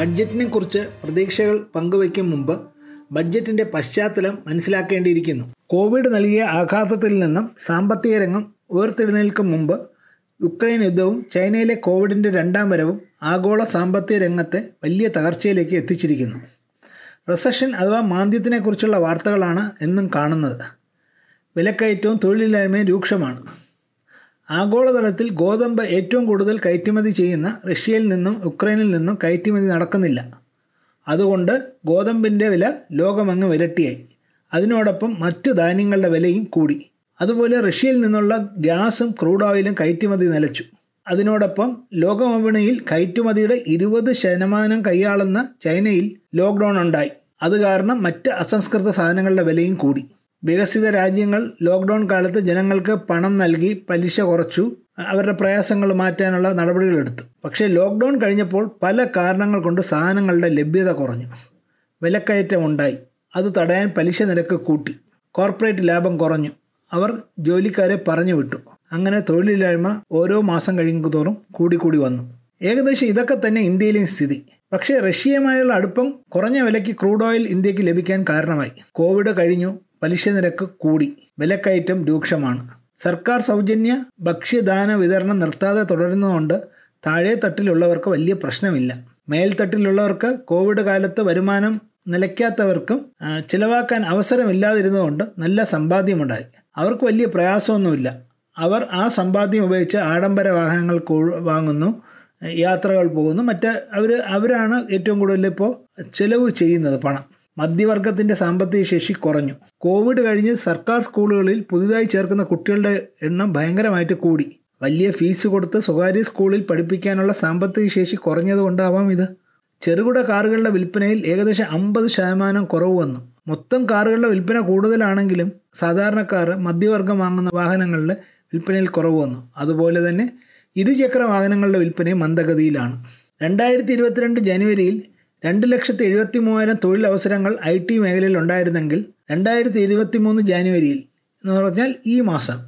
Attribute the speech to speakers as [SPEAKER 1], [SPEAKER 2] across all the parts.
[SPEAKER 1] ബഡ്ജറ്റിനെ കുറിച്ച് പ്രതീക്ഷകൾ പങ്കുവയ്ക്കും മുമ്പ് ബഡ്ജറ്റിന്റെ പശ്ചാത്തലം മനസ്സിലാക്കേണ്ടിയിരിക്കുന്നു. കോവിഡ് നൽകിയ ആഘാതത്തിൽ നിന്നും സാമ്പത്തിക രംഗം ഉയർത്തെഴുന്നേൽക്കും മുമ്പ് യുക്രൈൻ യുദ്ധവും ചൈനയിലെ കോവിഡിന്റെ രണ്ടാം വരവും ആഗോള സാമ്പത്തിക രംഗത്തെ വലിയ തകർച്ചയിലേക്ക് എത്തിച്ചിരിക്കുന്നു. റിസഷൻ അഥവാ മാന്ദ്യത്തിനെക്കുറിച്ചുള്ള വാർത്തകളാണ് എന്നും കാണുന്നത്. വിലക്കയറ്റവും തൊഴിലില്ലായ്മയും രൂക്ഷമാണ്. ആഗോളതലത്തിൽ ഗോതമ്പ് ഏറ്റവും കൂടുതൽ കയറ്റുമതി ചെയ്യുന്ന റഷ്യയിൽ നിന്നും ഉക്രൈനിൽ നിന്നും കയറ്റുമതി നടക്കുന്നില്ല. അതുകൊണ്ട് ഗോതമ്പിന്റെ വില ലോകമങ്ങ് വിരട്ടിയായി. അതിനോടൊപ്പം മറ്റു ധാന്യങ്ങളുടെ വിലയും കൂടി. അതുപോലെ റഷ്യയിൽ നിന്നുള്ള ഗ്യാസും ക്രൂഡ് ഓയിലും കയറ്റുമതി നിലച്ചു. അതിനോടൊപ്പം ലോകവിപണിയിൽ കയറ്റുമതിയുടെ ഇരുപത് ശതമാനം കൈയാളുന്ന ചൈനയിൽ ലോക്ക്ഡൗൺ ഉണ്ടായി. അത് കാരണം മറ്റ് അസംസ്കൃത സാധനങ്ങളുടെ വിലയും കൂടി. വികസിത രാജ്യങ്ങൾ ലോക്ക്ഡൗൺ കാലത്ത് ജനങ്ങൾക്ക് പണം നൽകി പലിശ കുറച്ചു അവരുടെ പ്രയാസങ്ങൾ മാറ്റാനുള്ള നടപടികളെടുത്തു പക്ഷേ ലോക്ക്ഡൗൺ കഴിഞ്ഞപ്പോൾ പല കാരണങ്ങൾ കൊണ്ട് സാധനങ്ങളുടെ ലഭ്യത കുറഞ്ഞു. വിലക്കയറ്റം ഉണ്ടായി. അത് തടയാൻ പലിശ നിരക്ക് കൂട്ടി. കോർപ്പറേറ്റ് ലാഭം കുറഞ്ഞു. അവർ ജോലിക്കാരെ പറഞ്ഞു വിട്ടു. അങ്ങനെ തൊഴിലില്ലായ്മ ഓരോ മാസം കഴിയുന്തോറും കൂടിക്കൂടി വന്നു. ഏകദേശം ഇതൊക്കെ തന്നെ ഇന്ത്യയിലെയും സ്ഥിതി. പക്ഷേ റഷ്യയുമായുള്ള അടുപ്പം കുറഞ്ഞ വിലയ്ക്ക് ക്രൂഡ് ഓയിൽ ഇന്ത്യയ്ക്ക് ലഭിക്കാൻ കാരണമായി. കോവിഡ് കഴിഞ്ഞു. പലിശ നിരക്ക് കൂടി. വിലക്കയറ്റം രൂക്ഷമാണ്. സർക്കാർ സൗജന്യ ഭക്ഷ്യദാന വിതരണം നിർത്താതെ തുടരുന്നതുകൊണ്ട് താഴെ തട്ടിലുള്ളവർക്ക് വലിയ പ്രശ്നമില്ല. മേൽത്തട്ടിലുള്ളവർക്ക് കോവിഡ് കാലത്ത് വരുമാനം നിലയ്ക്കാത്തവർക്കും ചിലവാക്കാൻ അവസരമില്ലാതിരുന്നതുകൊണ്ട് നല്ല സമ്പാദ്യമുണ്ടായി. അവർക്ക് വലിയ പ്രയാസമൊന്നുമില്ല. അവർ ആ സമ്പാദ്യം ഉപയോഗിച്ച് ആഡംബര വാഹനങ്ങൾ വാങ്ങുന്നു യാത്രകൾ പോകുന്നു. മറ്റ് അവർ അവരാണ് ഏറ്റവും കൂടുതൽ ഇപ്പോൾ ചിലവ് ചെയ്യുന്നത് പണം. മധ്യവർഗത്തിന്റെ സാമ്പത്തിക ശേഷി കുറഞ്ഞു. കോവിഡ് കഴിഞ്ഞ് സർക്കാർ സ്കൂളുകളിൽ പുതുതായി ചേർക്കുന്ന കുട്ടികളുടെ എണ്ണം ഭയങ്കരമായിട്ട് കൂടി. വലിയ ഫീസ് കൊടുത്ത് സ്വകാര്യ സ്കൂളിൽ പഠിപ്പിക്കാനുള്ള സാമ്പത്തിക ശേഷി കുറഞ്ഞതുകൊണ്ടാവാം ഇത്. ചെറുകിട കാറുകളുടെ വിൽപ്പനയിൽ ഏകദേശം അമ്പത് ശതമാനം കുറവ് വന്നു. മൊത്തം കാറുകളുടെ വിൽപ്പന കൂടുതലാണെങ്കിലും സാധാരണക്കാർ മധ്യവർഗം വാങ്ങുന്ന വാഹനങ്ങളുടെ വിൽപ്പനയിൽ കുറവ് വന്നു. അതുപോലെ തന്നെ ഇരുചക്ര വാഹനങ്ങളുടെ വിൽപ്പനയും മന്ദഗതിയിലാണ്. രണ്ടായിരത്തി ഇരുപത്തിരണ്ട് ജനുവരിയിൽ രണ്ട് ലക്ഷത്തി എഴുപത്തി മൂവായിരം തൊഴിലവസരങ്ങൾ ഐ ടി മേഖലയിൽ ഉണ്ടായിരുന്നെങ്കിൽ രണ്ടായിരത്തി ഇരുപത്തി മൂന്ന് ജാനുവരിയിൽ എന്ന് പറഞ്ഞാൽ ഈ മാസം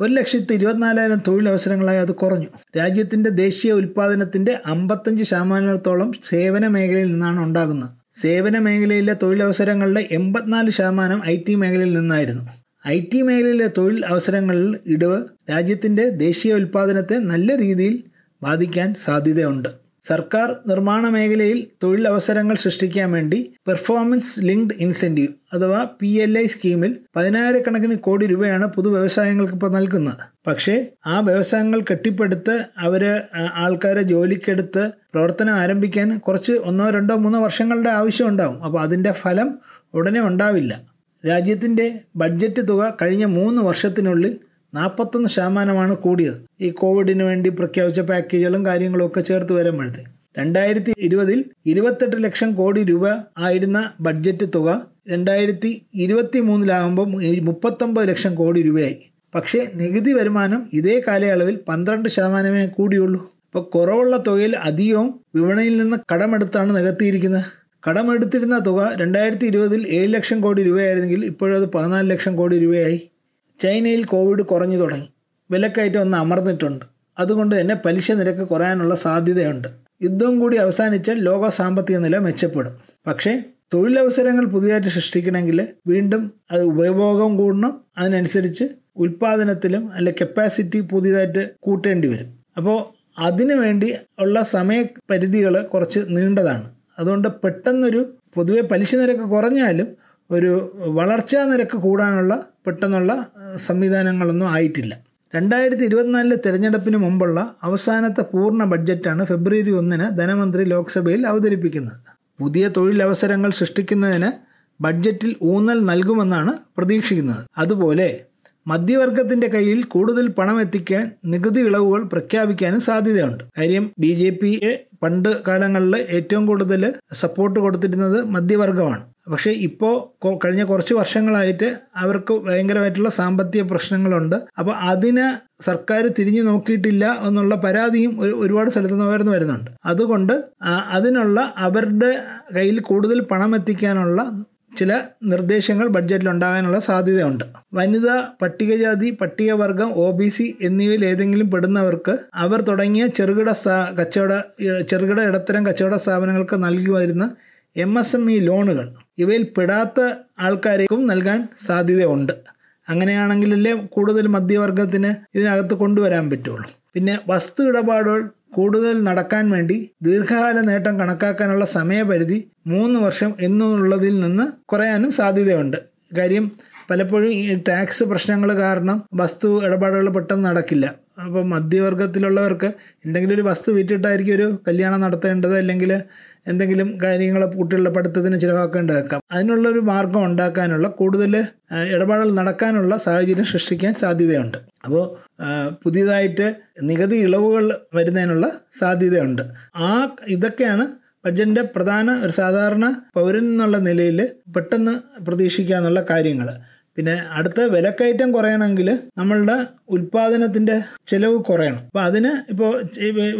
[SPEAKER 1] ഒരു ലക്ഷത്തി ഇരുപത്തിനാലായിരം തൊഴിലവസരങ്ങളായി അത് കുറഞ്ഞു. രാജ്യത്തിന്റെ ദേശീയ ഉൽപ്പാദനത്തിന്റെ അമ്പത്തഞ്ച് ശതമാനത്തോളം സേവന മേഖലയിൽ നിന്നാണ് ഉണ്ടാകുന്നത്. സേവന മേഖലയിലെ തൊഴിലവസരങ്ങളുടെ എൺപത്തിനാല് ശതമാനം ഐ ടി മേഖലയിൽ നിന്നായിരുന്നു. ഐ ടി മേഖലയിലെ തൊഴിൽ അവസരങ്ങളിൽ ഇടിവ് രാജ്യത്തിന്റെ ദേശീയ ഉൽപ്പാദനത്തെ നല്ല രീതിയിൽ ബാധിക്കാൻ സാധ്യതയുണ്ട്. സർക്കാർ നിർമ്മാണ മേഖലയിൽ തൊഴിലവസരങ്ങൾ സൃഷ്ടിക്കാൻ വേണ്ടി പെർഫോമൻസ് ലിങ്ക്ഡ് ഇൻസെന്റീവ് അഥവാ പി എൽ ഐ സ്കീമിൽ പതിനായിരക്കണക്കിന് കോടി രൂപയാണ് പൊതു വ്യവസായങ്ങൾക്ക് ഇപ്പോൾ നൽകുന്നത്. പക്ഷേ ആ വ്യവസായങ്ങൾ കെട്ടിപ്പടുത്ത് അവർ ആൾക്കാരെ ജോലിക്കെടുത്ത് പ്രവർത്തനം ആരംഭിക്കാൻ കുറച്ച് ഒന്നോ രണ്ടോ മൂന്നോ വർഷങ്ങളുടെ ആവശ്യം ഉണ്ടാവും. അപ്പോൾ അതിന്റെ ഫലം ഉടനെ ഉണ്ടാവില്ല. രാജ്യത്തിന്റെ ബഡ്ജറ്റ് തുക കഴിഞ്ഞ മൂന്ന് വർഷത്തിനുള്ളിൽ നാൽപ്പത്തൊന്ന് ശതമാനമാണ് കൂടിയത്. ഈ കോവിഡിന് വേണ്ടി പ്രഖ്യാപിച്ച പാക്കേജുകളും കാര്യങ്ങളും ഒക്കെ ചേർത്ത് വരുമ്പോഴത്തെ. രണ്ടായിരത്തി ഇരുപതിൽ ഇരുപത്തെട്ട് ലക്ഷം കോടി രൂപ ആയിരുന്ന ബഡ്ജറ്റ് തുക രണ്ടായിരത്തി ഇരുപത്തി മൂന്നിലാകുമ്പോൾ മുപ്പത്തൊമ്പത് ലക്ഷം കോടി രൂപയായി. പക്ഷേ നികുതി വരുമാനം ഇതേ കാലയളവിൽ പന്ത്രണ്ട് ശതമാനമേ കൂടിയുള്ളൂ. ഇപ്പോൾ കുറവുള്ള തുകയിൽ അധികവും വിപണിയിൽ നിന്ന് കടമെടുത്താണ് നികത്തിയിരിക്കുന്നത്. കടമെടുത്തിരുന്ന തുക രണ്ടായിരത്തി ഇരുപതിൽ ഏഴ് ലക്ഷം കോടി രൂപയായിരുന്നെങ്കിൽ ഇപ്പോഴത് പതിനാല് ലക്ഷം കോടി രൂപയായി. ചൈനയിൽ കോവിഡ് കുറഞ്ഞു തുടങ്ങി. വിലക്കയറ്റം ഒന്ന് അമർന്നിട്ടുണ്ട്. അതുകൊണ്ട് തന്നെ പലിശ നിരക്ക് കുറയാനുള്ള സാധ്യതയുണ്ട്. യുദ്ധം കൂടി അവസാനിച്ചാൽ ലോക സാമ്പത്തിക നില മെച്ചപ്പെടും. പക്ഷേ തൊഴിലവസരങ്ങൾ പുതിയതായിട്ട് സൃഷ്ടിക്കണമെങ്കിൽ വീണ്ടും അത് ഉപയോഗം കൂടണം. അതിനനുസരിച്ച് ഉൽപ്പാദനത്തിലും അല്ലെ കപ്പാസിറ്റി പുതിയതായിട്ട് കൂട്ടേണ്ടി വരും. അപ്പോൾ അതിനു വേണ്ടി ഉള്ള സമയപരിധികൾ കുറച്ച് നീണ്ടതാണ്. അതുകൊണ്ട് പെട്ടെന്നൊരു പൊതുവെ പലിശ നിരക്ക് കുറഞ്ഞാലും ഒരു വളർച്ചാ നിരക്ക് കൂടാനുള്ള പെട്ടെന്നുള്ള സംവിധാനങ്ങളൊന്നും ആയിട്ടില്ല. രണ്ടായിരത്തി ഇരുപത്തിനാലിലെ തെരഞ്ഞെടുപ്പിന് മുമ്പുള്ള അവസാനത്തെ പൂർണ ബഡ്ജറ്റാണ് ഫെബ്രുവരി ഒന്നിന് ധനമന്ത്രി ലോക്സഭയിൽ അവതരിപ്പിക്കുന്നത്. പുതിയ തൊഴിലവസരങ്ങൾ സൃഷ്ടിക്കുന്നതിന് ബഡ്ജറ്റിൽ ഊന്നൽ നൽകുമെന്നാണ് പ്രതീക്ഷിക്കുന്നത്. അതുപോലെ മധ്യവർഗത്തിന്റെ കയ്യിൽ കൂടുതൽ പണം എത്തിക്കാൻ നികുതി ഇളവുകൾ പ്രഖ്യാപിക്കാനും സാധ്യതയുണ്ട്. കാര്യം ബി ജെ പിയെ പണ്ട് കാലങ്ങളിൽ ഏറ്റവും കൂടുതൽ സപ്പോർട്ട് കൊടുത്തിരുന്നത് മധ്യവർഗമാണ്. പക്ഷേ ഇപ്പോൾ കഴിഞ്ഞ കുറച്ച് വർഷങ്ങളായിട്ട് അവർക്ക് ഭയങ്കരമായിട്ടുള്ള സാമ്പത്തിക പ്രശ്നങ്ങളുണ്ട്. അപ്പോൾ അതിന് സർക്കാർ തിരിഞ്ഞു നോക്കിയിട്ടില്ല എന്നുള്ള പരാതിയും ഒരുപാട് സ്ഥലത്ത് നിന്ന് ഉയർന്നു വരുന്നുണ്ട്. അതുകൊണ്ട് അതിനുള്ള അവരുടെ കയ്യിൽ കൂടുതൽ പണം എത്തിക്കാനുള്ള ചില നിർദ്ദേശങ്ങൾ ബഡ്ജറ്റിൽ ഉണ്ടാകാനുള്ള സാധ്യതയുണ്ട്. വനിത പട്ടികജാതി പട്ടികവർഗം ഒ ബി സി എന്നിവയിൽ ഏതെങ്കിലും പെടുന്നവർക്ക് അവർ തുടങ്ങിയ ചെറുകിട കച്ചവട ചെറുകിട ഇടത്തരം കച്ചവട സ്ഥാപനങ്ങൾക്ക് നൽകി വരുന്ന എം എസ് എം ഇ ലോണുകൾ ഇവയിൽ പെടാത്ത ആൾക്കാർക്കും നൽകാൻ സാധ്യതയുണ്ട്. അങ്ങനെയാണെങ്കിലല്ലേ കൂടുതൽ മധ്യവർഗത്തിന് ഇതിനകത്ത് കൊണ്ടുവരാൻ പറ്റുള്ളൂ. പിന്നെ വസ്തു ഇടപാടുകൾ കൂടുതൽ നടക്കാൻ വേണ്ടി ദീർഘകാല നേട്ടം കണക്കാക്കാനുള്ള സമയപരിധി മൂന്ന് വർഷം എന്നുള്ളതിൽ നിന്ന് കുറയാനും സാധ്യതയുണ്ട്. കാര്യം പലപ്പോഴും ഈ ടാക്സ് പ്രശ്നങ്ങൾ കാരണം വസ്തു ഇടപാടുകൾ പെട്ടെന്ന് നടക്കില്ല. അപ്പോൾ മധ്യവർഗത്തിലുള്ളവർക്ക് എന്തെങ്കിലും ഒരു വസ്തു വിറ്റിട്ടായിരിക്കും ഒരു കല്യാണം നടത്തേണ്ടത് അല്ലെങ്കിൽ എന്തെങ്കിലും കാര്യങ്ങൾ കുട്ടികളുടെ പഠിത്തത്തിന് ചിലവാക്കേണ്ടതാക്കാം അതിനുള്ളൊരു മാർഗം ഉണ്ടാക്കാനുള്ള കൂടുതൽ ഇടപാടുകൾ നടക്കാനുള്ള സാഹചര്യം സൃഷ്ടിക്കാൻ സാധ്യതയുണ്ട്. അപ്പോൾ പുതിയതായിട്ട് നികുതി ഇളവുകൾ വരുന്നതിനുള്ള സാധ്യതയുണ്ട്. ആ ഇതൊക്കെയാണ് ബഡ്ജറ്റിന്റെ പ്രധാന ഒരു സാധാരണ പൗരൻ എന്നുള്ള നിലയിൽ പെട്ടെന്ന് പ്രതീക്ഷിക്കാന്നുള്ള കാര്യങ്ങൾ പിന്നെ അടുത്ത വിലക്കയറ്റം കുറയണമെങ്കിൽ നമ്മളുടെ ഉൽപാദനത്തിന്റെ ചിലവ് കുറയണം. അപ്പോൾ അതിന് ഇപ്പോൾ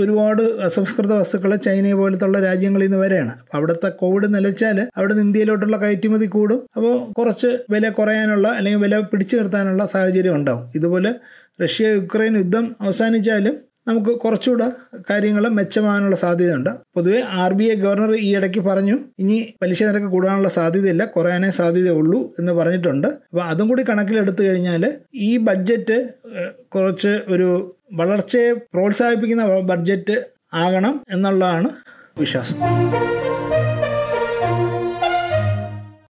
[SPEAKER 1] ഒരുപാട് അസംസ്കൃത വസ്തുക്കൾ ചൈന പോലത്തുള്ള രാജ്യങ്ങളിൽ നിന്ന് വരെയാണ്. അപ്പോൾ അവിടുത്തെ കോവിഡ് നിലച്ചാൽ അവിടെ നിന്ന് ഇന്ത്യയിലോട്ടുള്ള കയറ്റുമതി കൂടും. അപ്പോൾ കുറച്ച് വില കുറയാനുള്ള അല്ലെങ്കിൽ വില പിടിച്ചു നിർത്താനുള്ള സാഹചര്യം ഉണ്ടാവും. ഇതുപോലെ റഷ്യ യുക്രൈൻ യുദ്ധം അവസാനിച്ചാലും നമുക്ക് കുറച്ചുകൂടെ കാര്യങ്ങൾ മെച്ചമാകാനുള്ള സാധ്യതയുണ്ട്. പൊതുവെ ആർ ബി ഐ ഗവർണർ ഈ ഇടയ്ക്ക് പറഞ്ഞു ഇനി പലിശ നിരക്ക് കൂടാനുള്ള സാധ്യതയില്ല കുറയാനേ സാധ്യതയുള്ളൂ എന്ന് പറഞ്ഞിട്ടുണ്ട്. അപ്പോൾ അതും കൂടി കണക്കിലെടുത്തു കഴിഞ്ഞാൽ ഈ ബഡ്ജറ്റ് കുറച്ച് ഒരു വളർച്ചയെ പ്രോത്സാഹിപ്പിക്കുന്ന ബഡ്ജറ്റ് ആകണം എന്നുള്ളതാണ് വിശ്വാസം.